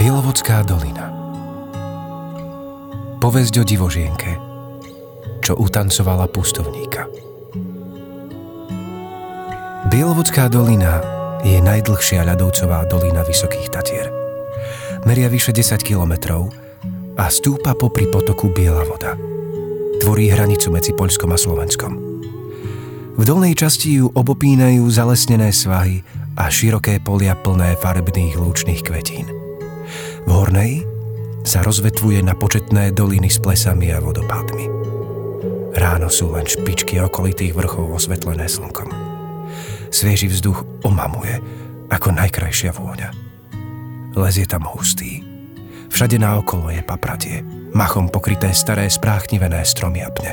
Bielovodská dolina Povesť o divožienke, čo utancovala pustovníka. Bielovodská dolina je najdlhšia ľadovcová dolina Vysokých Tatier. Meria vyše 10 kilometrov a stúpa popri potoku Biela voda. Tvorí hranicu medzi Poľskom a Slovenskom. V dolnej časti ju obopínajú zalesnené svahy a široké polia plné farebných lúčných kvetín. Hornej sa rozvetvuje na početné doliny s plesami a vodopádmi. Ráno sú len špičky okolitých vrchov osvetlené slnkom. Svieži vzduch omamuje ako najkrajšia vôňa. Les je tam hustý, Všade naokolo je papratie, machom pokryté staré spráchnivené stromy a pne.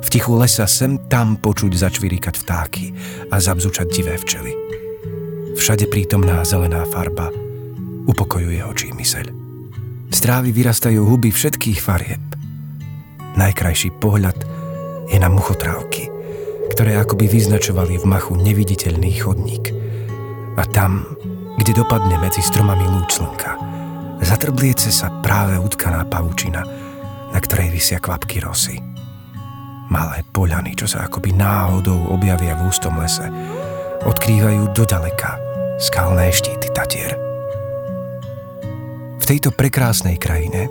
V tichu lesa sem tam počuť začvirikať vtáky a zabzučať divé včely. Všade prítomná zelená farba upokojuje očí myseľ. Z trávy vyrastajú huby všetkých farieb. Najkrajší pohľad je na muchotrávky, ktoré akoby vyznačovali v machu neviditeľný chodník. A tam, kde dopadne medzi stromami lúč slnka, zatrbliece sa práve utkaná pavučina, na ktorej vysia kvapky rosy. Malé poľany, čo sa akoby náhodou objavia v ústom lese, odkrývajú dodaleka skalné štíty Tatier. V tejto prekrásnej krajine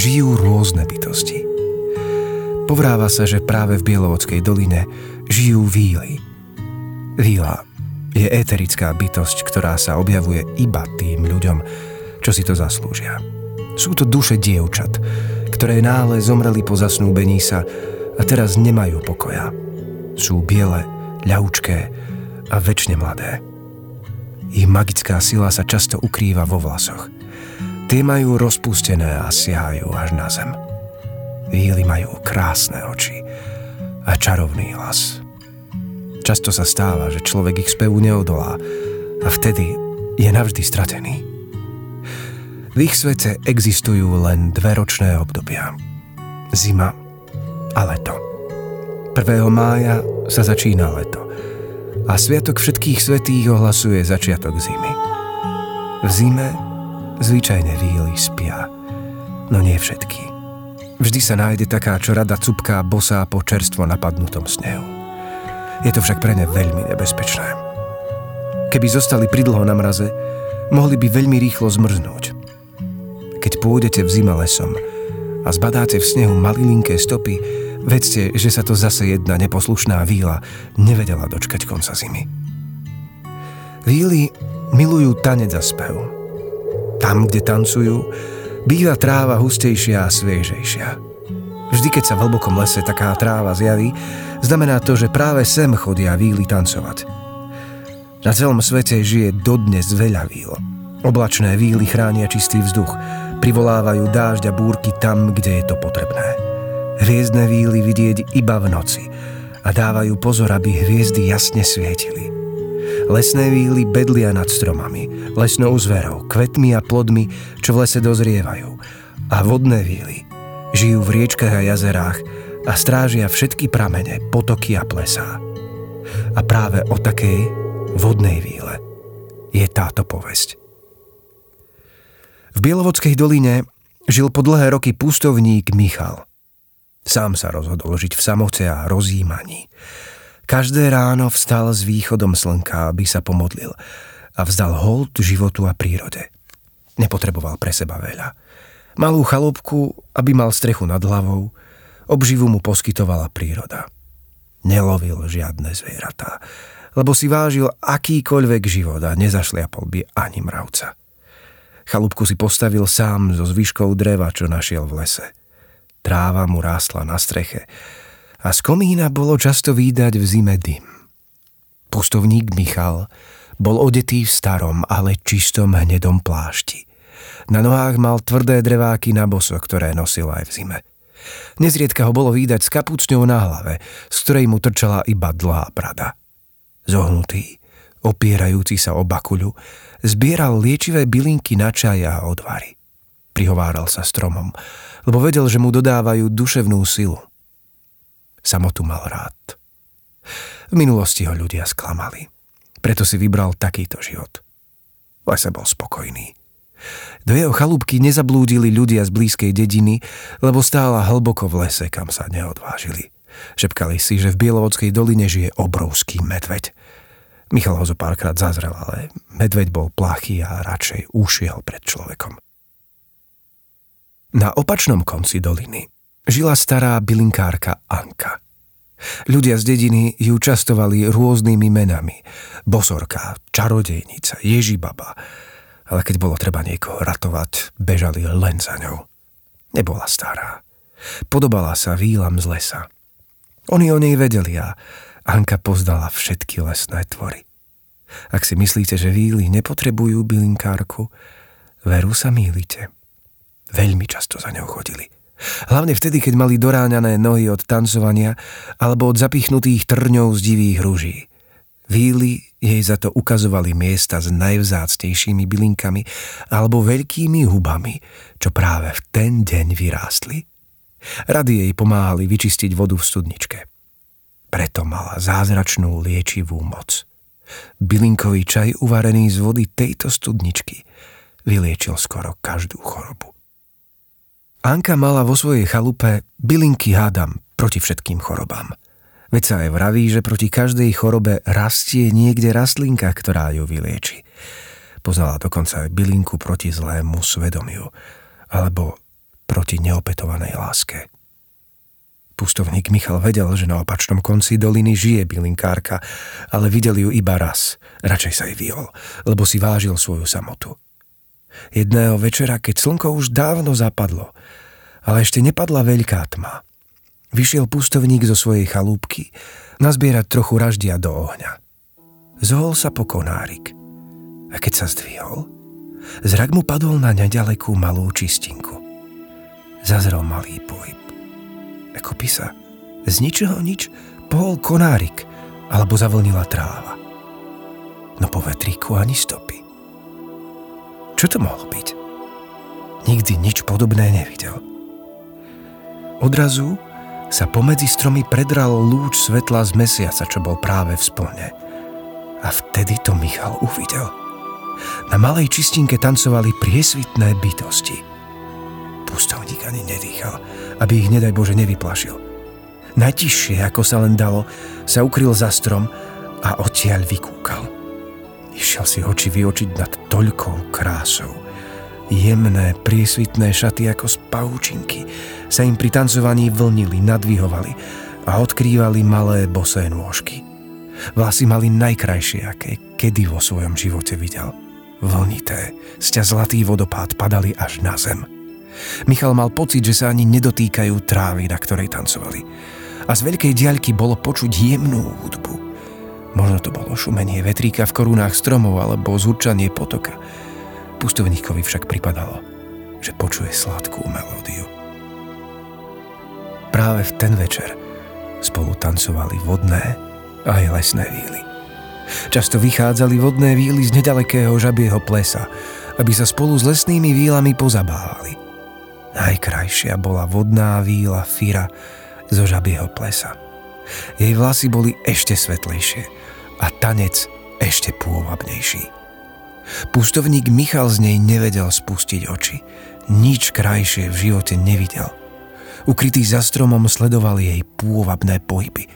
žijú rôzne bytosti. Povráva sa, že práve v Bielovodskej doline žijú víly. Víla je éterická bytosť, ktorá sa objavuje iba tým ľuďom, čo si to zaslúžia. Sú to duše dievčat, ktoré náhle zomreli po zasnúbení sa a teraz nemajú pokoja. Sú biele, ľahučké a väčšine mladé. Ich magická sila sa často ukrýva vo vlasoch. Tie majú rozpustené a siahajú až na zem. Víly majú krásne oči a čarovný hlas. Často sa stáva, že človek ich spevu neodolá a vtedy je navždy stratený. V ich svete existujú len dve ročné obdobia. Zima a leto. 1. mája sa začína leto a Sviatok všetkých svetých ohlasuje začiatok zimy. V zime zvyčajne víly spia, no nie všetky. Vždy sa nájde taká, čo rada cupká bosá po čerstvo napadnutom snehu. Je to však pre ne veľmi nebezpečné. Keby zostali pridlho na mraze, mohli by veľmi rýchlo zmrznúť keď pôjdete v zime lesom a zbadáte v snehu malilinké stopy, vedzte, že sa to zase jedna neposlušná víla nevedela dočkať konca zimy. Víly milujú tanec a spev. Tam, kde tancujú, býva tráva hustejšia a sviežejšia. Vždy, keď sa v hlbokom lese taká tráva zjaví, znamená to, že práve sem chodia víly tancovať. Na celom svete žije dodnes veľa víl. Oblačné víly chránia čistý vzduch, privolávajú dážď a búrky tam, kde je to potrebné. Hviezdne víly vidieť iba v noci a dávajú pozor, aby hviezdy jasne svietili. Lesné víly bedlia nad stromami, lesnou zverou, kvetmi a plodmi, čo v lese dozrievajú. A vodné víly žijú v riečkach a jazerách a strážia všetky pramene, potoky a plesá. A práve o takej vodnej víle je táto povesť. V Bielovodskej doline žil po dlhé roky pustovník Michal. Sám sa rozhodol žiť v samoce a rozjímaní. Každé ráno vstal s východom slnka, aby sa pomodlil a vzdal hold životu a prírode. Nepotreboval pre seba veľa. Malú chalúbku, aby mal strechu nad hlavou, obživu mu poskytovala príroda. Nelovil žiadne zvieratá, lebo si vážil akýkoľvek život a nezašliapol by ani mravca. Chalúbku si postavil sám so zvyškou dreva, čo našiel v lese. Tráva mu rástla na streche a z komína bolo často výdať v zime dym. Pustovník Michal bol odetý v starom, ale čistom hnedom plášti. Na nohách mal tvrdé dreváky na boso, ktoré nosil aj v zime. Nezriedka ho bolo výdať s kapucňou na hlave, z ktorej mu trčala iba dlhá brada. Zohnutý, opierajúci sa o bakuľu, zbieral liečivé bylinky na čaj a odvary. Prihováral sa stromom, lebo vedel, že mu dodávajú duševnú silu. Samotu mal rád. V minulosti ho ľudia sklamali. Preto si vybral takýto život. V lese bol spokojný. Do jeho chalúbky nezablúdili ľudia z blízkej dediny, lebo stála hlboko v lese, kam sa neodvážili. Šepkali si, že v Bielovodskej doline žije obrovský medveď. Michal ho zo párkrát zazrel, ale medveď bol plachý a radšej ušiel pred človekom. Na opačnom konci doliny žila stará bylinkárka Anka. Ľudia z dediny ju častovali rôznymi menami. Bosorka, čarodejnica, ježibaba. Ale keď bolo treba niekoho ratovať, bežali len za ňou. Nebola stará. Podobala sa výlam z lesa. Oni o nej vedeli a Anka pozdala všetky lesné tvory. Ak si myslíte, že víly nepotrebujú bylinkárku, veru sa mýlite. Veľmi často za ňou chodili – Hlavne vtedy, keď mali doráňané nohy od tancovania alebo od zapichnutých trňov z divých rúží. Víly jej za to ukazovali miesta s najvzácnejšími bylinkami alebo veľkými hubami, čo práve v ten deň vyrástli. Rady jej pomáhali vyčistiť vodu v studničke. Preto mala zázračnú liečivú moc. Bylinkový čaj uvarený z vody tejto studničky vyliečil skoro každú chorobu. Anka mala vo svojej chalupe bylinky hádam proti všetkým chorobám. Veď sa aj vraví, že proti každej chorobe rastie niekde rastlinka, ktorá ju vylieči. Poznala dokonca aj bylinku proti zlému svedomiu, alebo proti neopetovanej láske. Pustovník Michal vedel, že na opačnom konci doliny žije bylinkárka, ale videl ju iba raz. Radšej sa jej vyhol, lebo si vážil svoju samotu. Jedného večera, keď slnko už dávno zapadlo, ale ešte nepadla veľká tma. Vyšiel pustovník zo svojej chalúbky nazbierať trochu raždia do ohňa. Zohol sa po konárik a keď sa zdvihol, zrak mu padol na nedalekú malú čistinku. Zazrel malý pohyb. Ako pisa, z ničoho nič pohol konárik alebo zavlnila tráva. No po vetríku ani stopy. Čo to mohlo byť? Nikdy nič podobné nevidel. Odrazu sa pomedzi stromy predral lúč svetla z mesiaca, čo bol práve v splne. A vtedy to Michal uvidel. Na malej čistinke tancovali priesvitné bytosti. Pustovník ani nedýchal, aby ich nedaj Bože nevyplašil. Najtižšie, ako sa len dalo, sa ukryl za strom a odtiaľ vykúkal. Išiel si oči vyočiť nad toľkou krásou. Jemné, priesvitné šaty ako z pavúčinky sa im pri tancovaní vlnili, nadvihovali a odkrývali malé bosé nôžky. Vlasy mali najkrajšie, aké kedy vo svojom živote videl. Vlnité, sťa zlatý vodopád padali až na zem. Michal mal pocit, že sa ani nedotýkajú trávy, na ktorej tancovali. A z veľkej diaľky bolo počuť jemnú hudbu. Možno to bolo šumenie vetríka v korunách stromov alebo zúčanie potoka – Pustovníkovi však pripadalo, že počuje sladkú melódiu. Práve v ten večer spolu tancovali vodné aj lesné víly. Často vychádzali vodné víly z nedalekého žabieho plesa, aby sa spolu s lesnými vílami pozabávali. Najkrajšia bola vodná víla Fira zo žabieho plesa. Jej vlasy boli ešte svetlejšie a tanec ešte pôvabnejší. Pustovník Michal z nej nevedel spustiť oči. Nič krajšie v živote nevidel. Ukrytý za stromom sledoval jej pôvabné pohyby.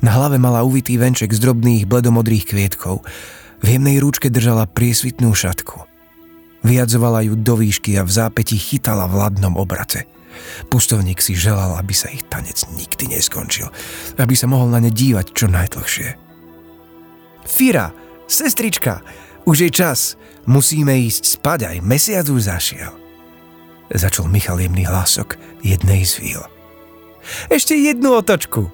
Na hlave mala uvitý venček z drobných bledomodrých kvietkov. V jemnej rúčke držala priesvitnú šatku. Vyjadzovala ju do výšky a v zápäti chytala v ladnom obrate. Pustovník si želal, aby sa ich tanec nikdy neskončil, aby sa mohol na ne dívať čo najdlhšie. Fira, sestrička, už je čas, musíme ísť spať, aj mesiac už zašiel. Začal Michal jemný hlasok jednej z víl. Ešte jednu otočku.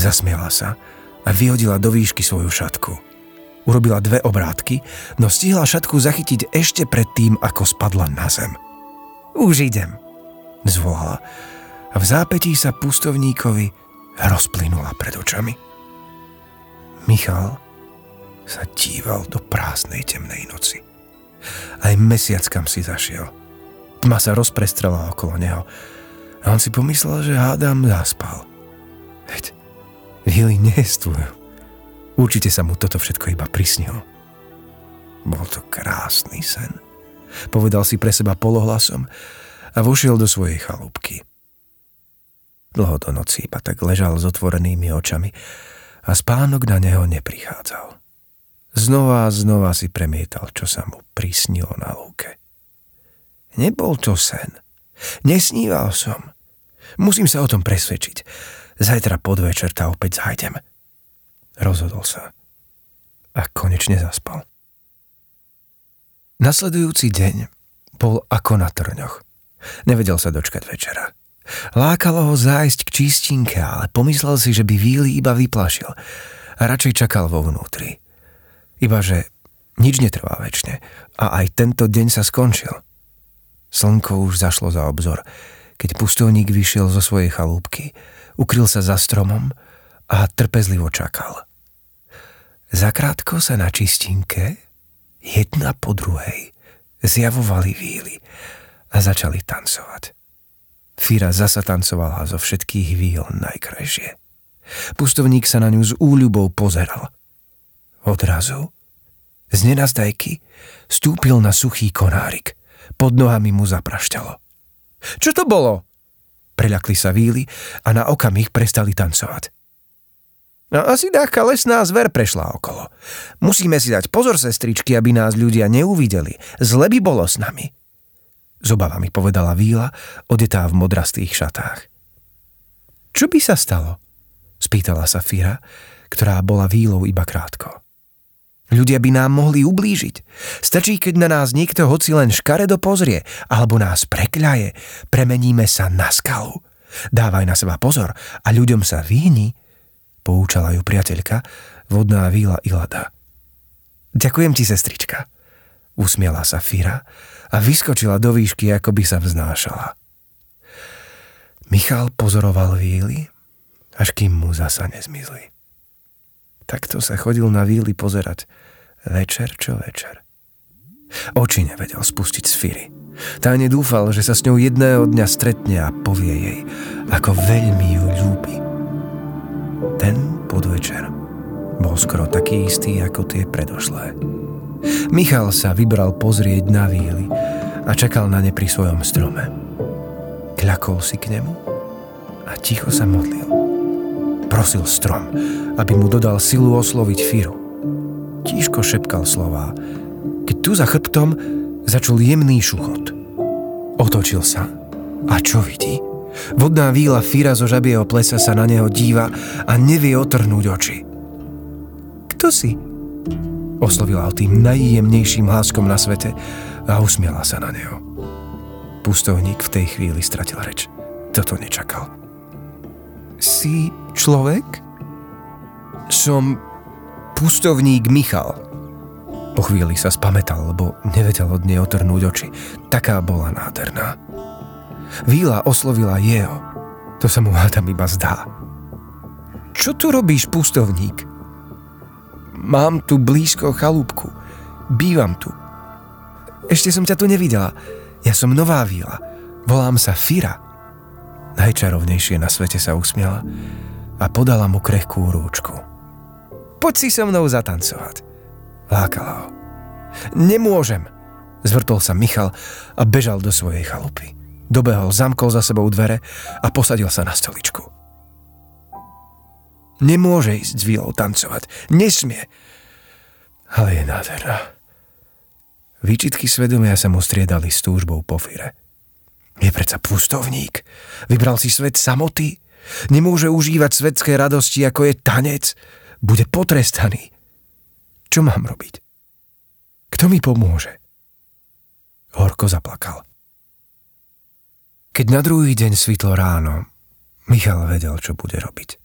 Zasmiala sa a vyhodila do výšky svoju šatku. Urobila dve obrátky, no stihla šatku zachytiť ešte predtým, ako spadla na zem. Už idem, zvolala a v zápetí sa pustovníkovi rozplynula pred očami. Michal sa díval do prázdnej temnej noci. Aj mesiac kam si zašiel. Tma sa rozprestrela okolo neho a on si pomyslel, že hádam zaspal. Veď vily neestvujú. Určite sa mu toto všetko iba prisnilo. Bol to krásny sen. povedal si pre seba polohlasom a vošiel do svojej chalúbky. Dlho do noci iba tak ležal s otvorenými očami a spánok na neho neprichádzal. Znova a znova si premietal, čo sa mu prisnilo na lúke. Nebol to sen. Nesníval som. Musím sa o tom presvedčiť. Zajtra podvečer ta opäť zajdem. Rozhodol sa. A konečne zaspal. Nasledujúci deň bol ako na trňoch. Nevedel sa dočkať večera. Lákalo ho zájsť k čistinke, ale pomyslel si, že by Víly iba vyplašil a radšej čakal vo vnútri. Iba, že nič netrvá väčšine a aj tento deň sa skončil. Slnko už zašlo za obzor, keď pustovník vyšiel zo svojej chalúbky, ukryl sa za stromom a trpezlivo čakal. Zakrátko sa na čistinke, jedna po druhej, zjavovali víly a začali tancovať. Fira zasa tancovala zo všetkých víl najkrajšie. Pustovník sa na ňu s úľubou pozeral – Odrazu z nenazdajky stúpil na suchý konárik. Pod nohami mu zaprašťalo. Čo to bolo? Preľakli sa víly a na okamih prestali tancovať. No asi dáka lesná zver prešla okolo. Musíme si dať pozor, sestričky, aby nás ľudia neuvideli. Zle by bolo s nami. Z obavami povedala Víla, odetá v modrastých šatách. Čo by sa stalo? Spýtala sa Fira, ktorá bola Vílou iba krátko. Ľudia by nám mohli ublížiť. Stačí, keď na nás niekto hoci len škaredo pozrie, alebo nás prekľaje, premeníme sa na skalu. Dávaj na seba pozor a ľuďom sa vyhni, poučala ju priateľka, vodná víla Ilada. Ďakujem ti, sestrička. Usmiela sa Fira a vyskočila do výšky, ako by sa vznášala. Michal pozoroval víly, až kým mu zasa nezmizli. Takto sa chodil na víly pozerať. Večer čo večer. Oči nevedel spustiť z Firy. Táne dúfal, že sa s ňou jedného dňa stretne a povie jej, ako veľmi ju ľúbi. Ten podvečer bol skoro taký istý ako tie predošlé. Michal sa vybral pozrieť na víly a čakal na ne pri svojom strome. Kľakol si k nemu a ticho sa modlil. Prosil strom, aby mu dodal silu osloviť Firu. Tížko šepkal slová, keď tu za chrbtom začul jemný šuchot. Otočil sa a čo vidí? Vodná víla Fira zo žabieho plesa sa na neho díva a nevie otrhnúť oči. Kto si? Oslovila ho tým najjemnejším hláskom na svete a usmiela sa na neho. Pustovník v tej chvíli stratil reč. Toto nečakal. Si človek? Som pustovník Michal. Po chvíli sa spametal, lebo nevedel od nej otrnúť oči. Taká bola nádherná. Víla oslovila jeho. To sa mu hádam iba zdá. Čo tu robíš, pustovník? Mám tu blízko chalúbku. Bývam tu. Ešte som ťa tu nevidela. Ja som nová víla. Volám sa Fira. Najčarovnejšie na svete sa usmiala a podala mu krehkú rúčku. Poď si so mnou zatancovať. Lákala ho. Nemôžem, zvrtol sa Michal a bežal do svojej chalupy. Dobehol, zamkol za sebou dvere a posadil sa na stoličku. Nemôže ísť s Vílou tancovať. Nesmie. Ale je nádherná. Výčitky svedomia sa mu striedali s túžbou po fire. Je predsa pustovník. Vybral si svet samoty. Nemôže užívať svetské radosti, ako je tanec. Bude potrestaný. Čo mám robiť? Kto mi pomôže? Horko zaplakal. Keď na druhý deň svitlo ráno, Michal vedel, čo bude robiť.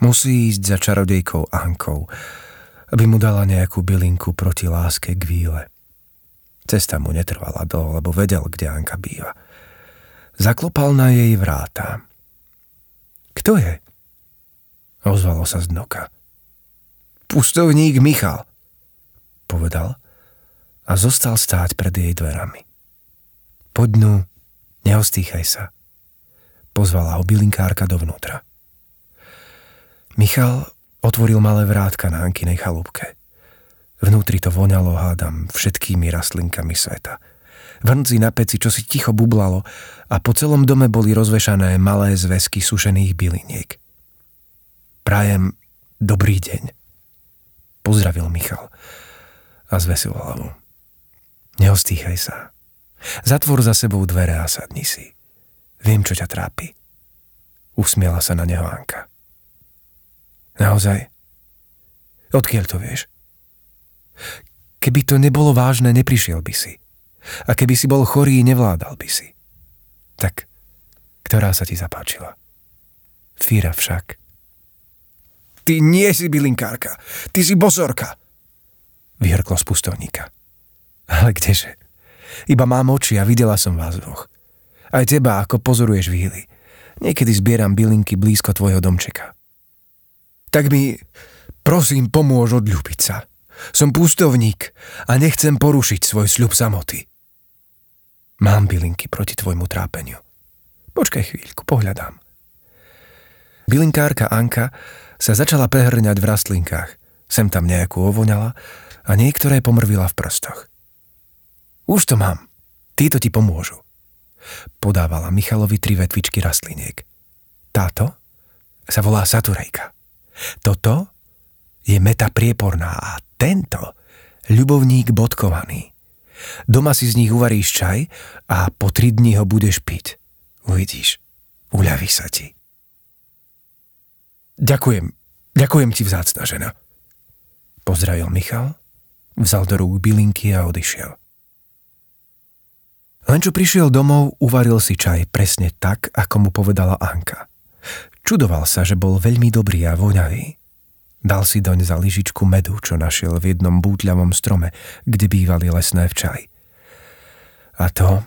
Musí ísť za čarodejkou Ankou, aby mu dala nejakú bylinku proti láske k víle. Cesta mu netrvala dlho, lebo vedel, kde Anka býva – Zaklopal na jej vráta. Kto je? Ozvalo sa z dnoka. Pustovník Michal, povedal a zostal stáť pred jej dverami. Poďnú, neostýchaj sa, pozvala ho bylinkárka dovnútra. Michal otvoril malé vrátka na Ankinej chalúbke. Vnútri to voňalo, hádam, všetkými rastlinkami sveta – Vrnci na peci, čo si ticho bublalo a po celom dome boli rozvešané malé zväzky sušených byliniek. Prajem dobrý deň, pozdravil Michal a zvesil hlavu. Neostýchaj sa. Zatvor za sebou dvere a sadni si. Viem, čo ťa trápi. Usmiela sa na neho Anka. Naozaj? Odkiaľ to vieš? Keby to nebolo vážne, neprišiel by si. A keby si bol chorý, nevládal by si. Tak, ktorá sa ti zapáčila? Fíra však. Ty nie si bylinkárka, ty si bosorka. Vyhrklo z pustovníka. Ale kdeže? Iba mám oči a videla som vás dvoch. Aj teba, ako pozoruješ víly. Niekedy zbieram bylinky blízko tvojho domčeka. Tak mi, prosím, pomôž odľúbiť sa. Som pustovník a nechcem porušiť svoj sľub samoty. Mám bylinky proti tvojmu trápeniu. Počkaj chvíľku, pohľadám. Bylinkárka Anka sa začala prehrňať v rastlinkách. Sem tam nejakú ovoňala a niektoré pomrvila v prstoch. Už to mám. Títo ti pomôžu. Podávala Michalovi tri vetvičky rastliniek. Táto sa volá Saturejka. Toto je meta prieporná a tento ľubovník bodkovaný. Doma si z nich uvaríš čaj a po tri dni ho budeš piť. Uvidíš, uľaví sa ti. Ďakujem, ďakujem ti vzácna žena. Pozdravil Michal, vzal do rúk bylinky a odišiel. Len čo prišiel domov, uvaril si čaj presne tak, ako mu povedala Anka. Čudoval sa, že bol veľmi dobrý a voňavý. Dal si doň za lyžičku medu, čo našiel v jednom bútľavom strome, kde bývali lesné včely. A to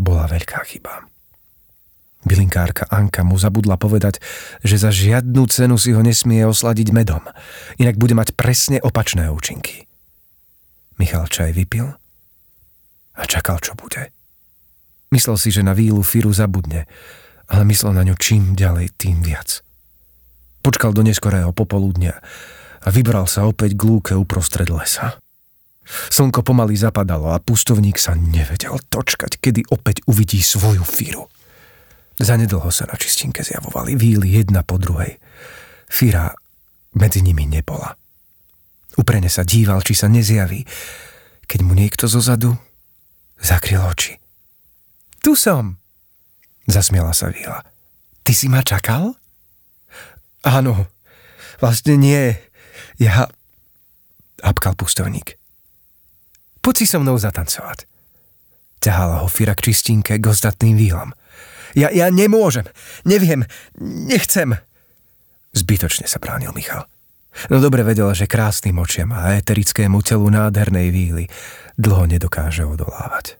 bola veľká chyba. Bylinkárka Anka mu zabudla povedať, že za žiadnu cenu si ho nesmie osladiť medom, inak bude mať presne opačné účinky. Michal čaj vypil a čakal, čo bude. Myslel si, že na vílu Firu zabudne, ale myslel na ňu čím ďalej, tým viac – Počkal do neskorého popoludnia a vybral sa opäť k lúke uprostred lesa. Slnko pomaly zapadalo a pustovník sa nevedel točkať, kedy opäť uvidí svoju Firu. Zanedlho sa na čistinke zjavovali víly jedna po druhej. Fira medzi nimi nebola. Uprene sa díval, či sa nezjaví, keď mu niekto zozadu zakryl oči. Tu som, zasmiela sa Víla. Ty si ma čakal? Áno, vlastne nie. Ja... Apkal pustovník. Poď si so mnou zatancovať. Ťahala ho Fira k čistinke k ostatným výlam. Ja, ja nemôžem, neviem, nechcem. Zbytočne sa bránil Michal. No dobre vedel, že krásnym očiam a eterickému telu nádhernej víly dlho nedokáže odolávať.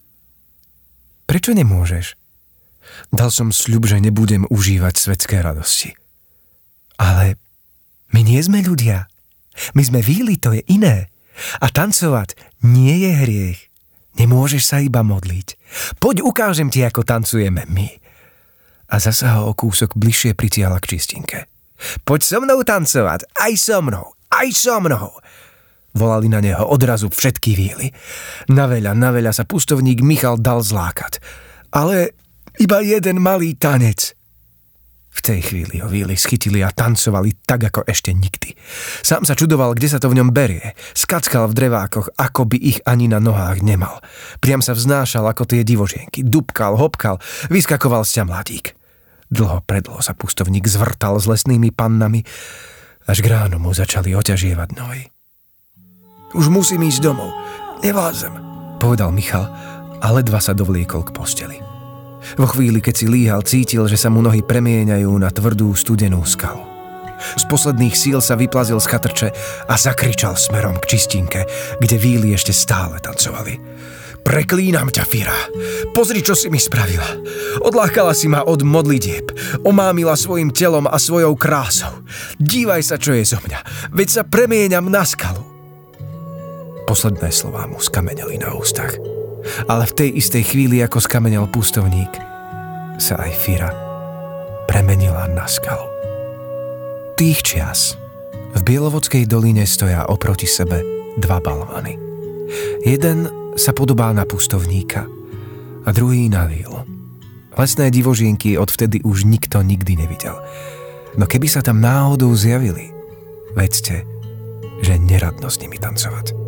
Prečo nemôžeš? Dal som sľub, že nebudem užívať svetské radosti. Ale my nie sme ľudia. My sme víly, to je iné. A tancovať nie je hriech. Nemôžeš sa iba modliť. Poď ukážem ti, ako tancujeme my. A zasa ho o kúsok bližšie pritiahla k čistinke. Poď so mnou tancovať, aj so mnou, aj so mnou. Volali na neho odrazu všetky víly. Na veľa, na veľa sa pustovník Michal dal zlákať. Ale iba jeden malý tanec – v tej chvíli ho víly schytili a tancovali tak, ako ešte nikdy. Sám sa čudoval, kde sa to v ňom berie. Skackal v drevákoch, ako by ich ani na nohách nemal. Priam sa vznášal ako tie divožienky. Dubkal, hopkal, vyskakoval z mladík. Dlho predlho sa pustovník zvrtal s lesnými pannami, až k ránu mu začali oťažievať nohy. Už musím ísť domov. Nevládzem, povedal Michal a ledva sa dovliekol k posteli. Vo chvíli, keď si líhal, cítil, že sa mu nohy premieňajú na tvrdú studenú skalu. Z posledných síl sa vyplazil z chatrče a zakričal smerom k čistinke, kde víly ešte stále tancovali. Preklínam ťa, Fira. Pozri, čo si mi spravila. Odlákala si ma od modlitieb. Omámila svojim telom a svojou krásou. Dívaj sa, čo je zo mňa. Veď sa premieňam na skalu. Posledné slová mu skameneli na ústach. Ale v tej istej chvíli, ako skamenel pustovník, sa aj Fira premenila na skalu. Tých čias v Bielovodskej doline stoja oproti sebe dva balvany. Jeden sa podobá na pustovníka a druhý na víl. Lesné divožienky odvtedy už nikto nikdy nevidel. No keby sa tam náhodou zjavili, vedzte, že neradno s nimi tancovať.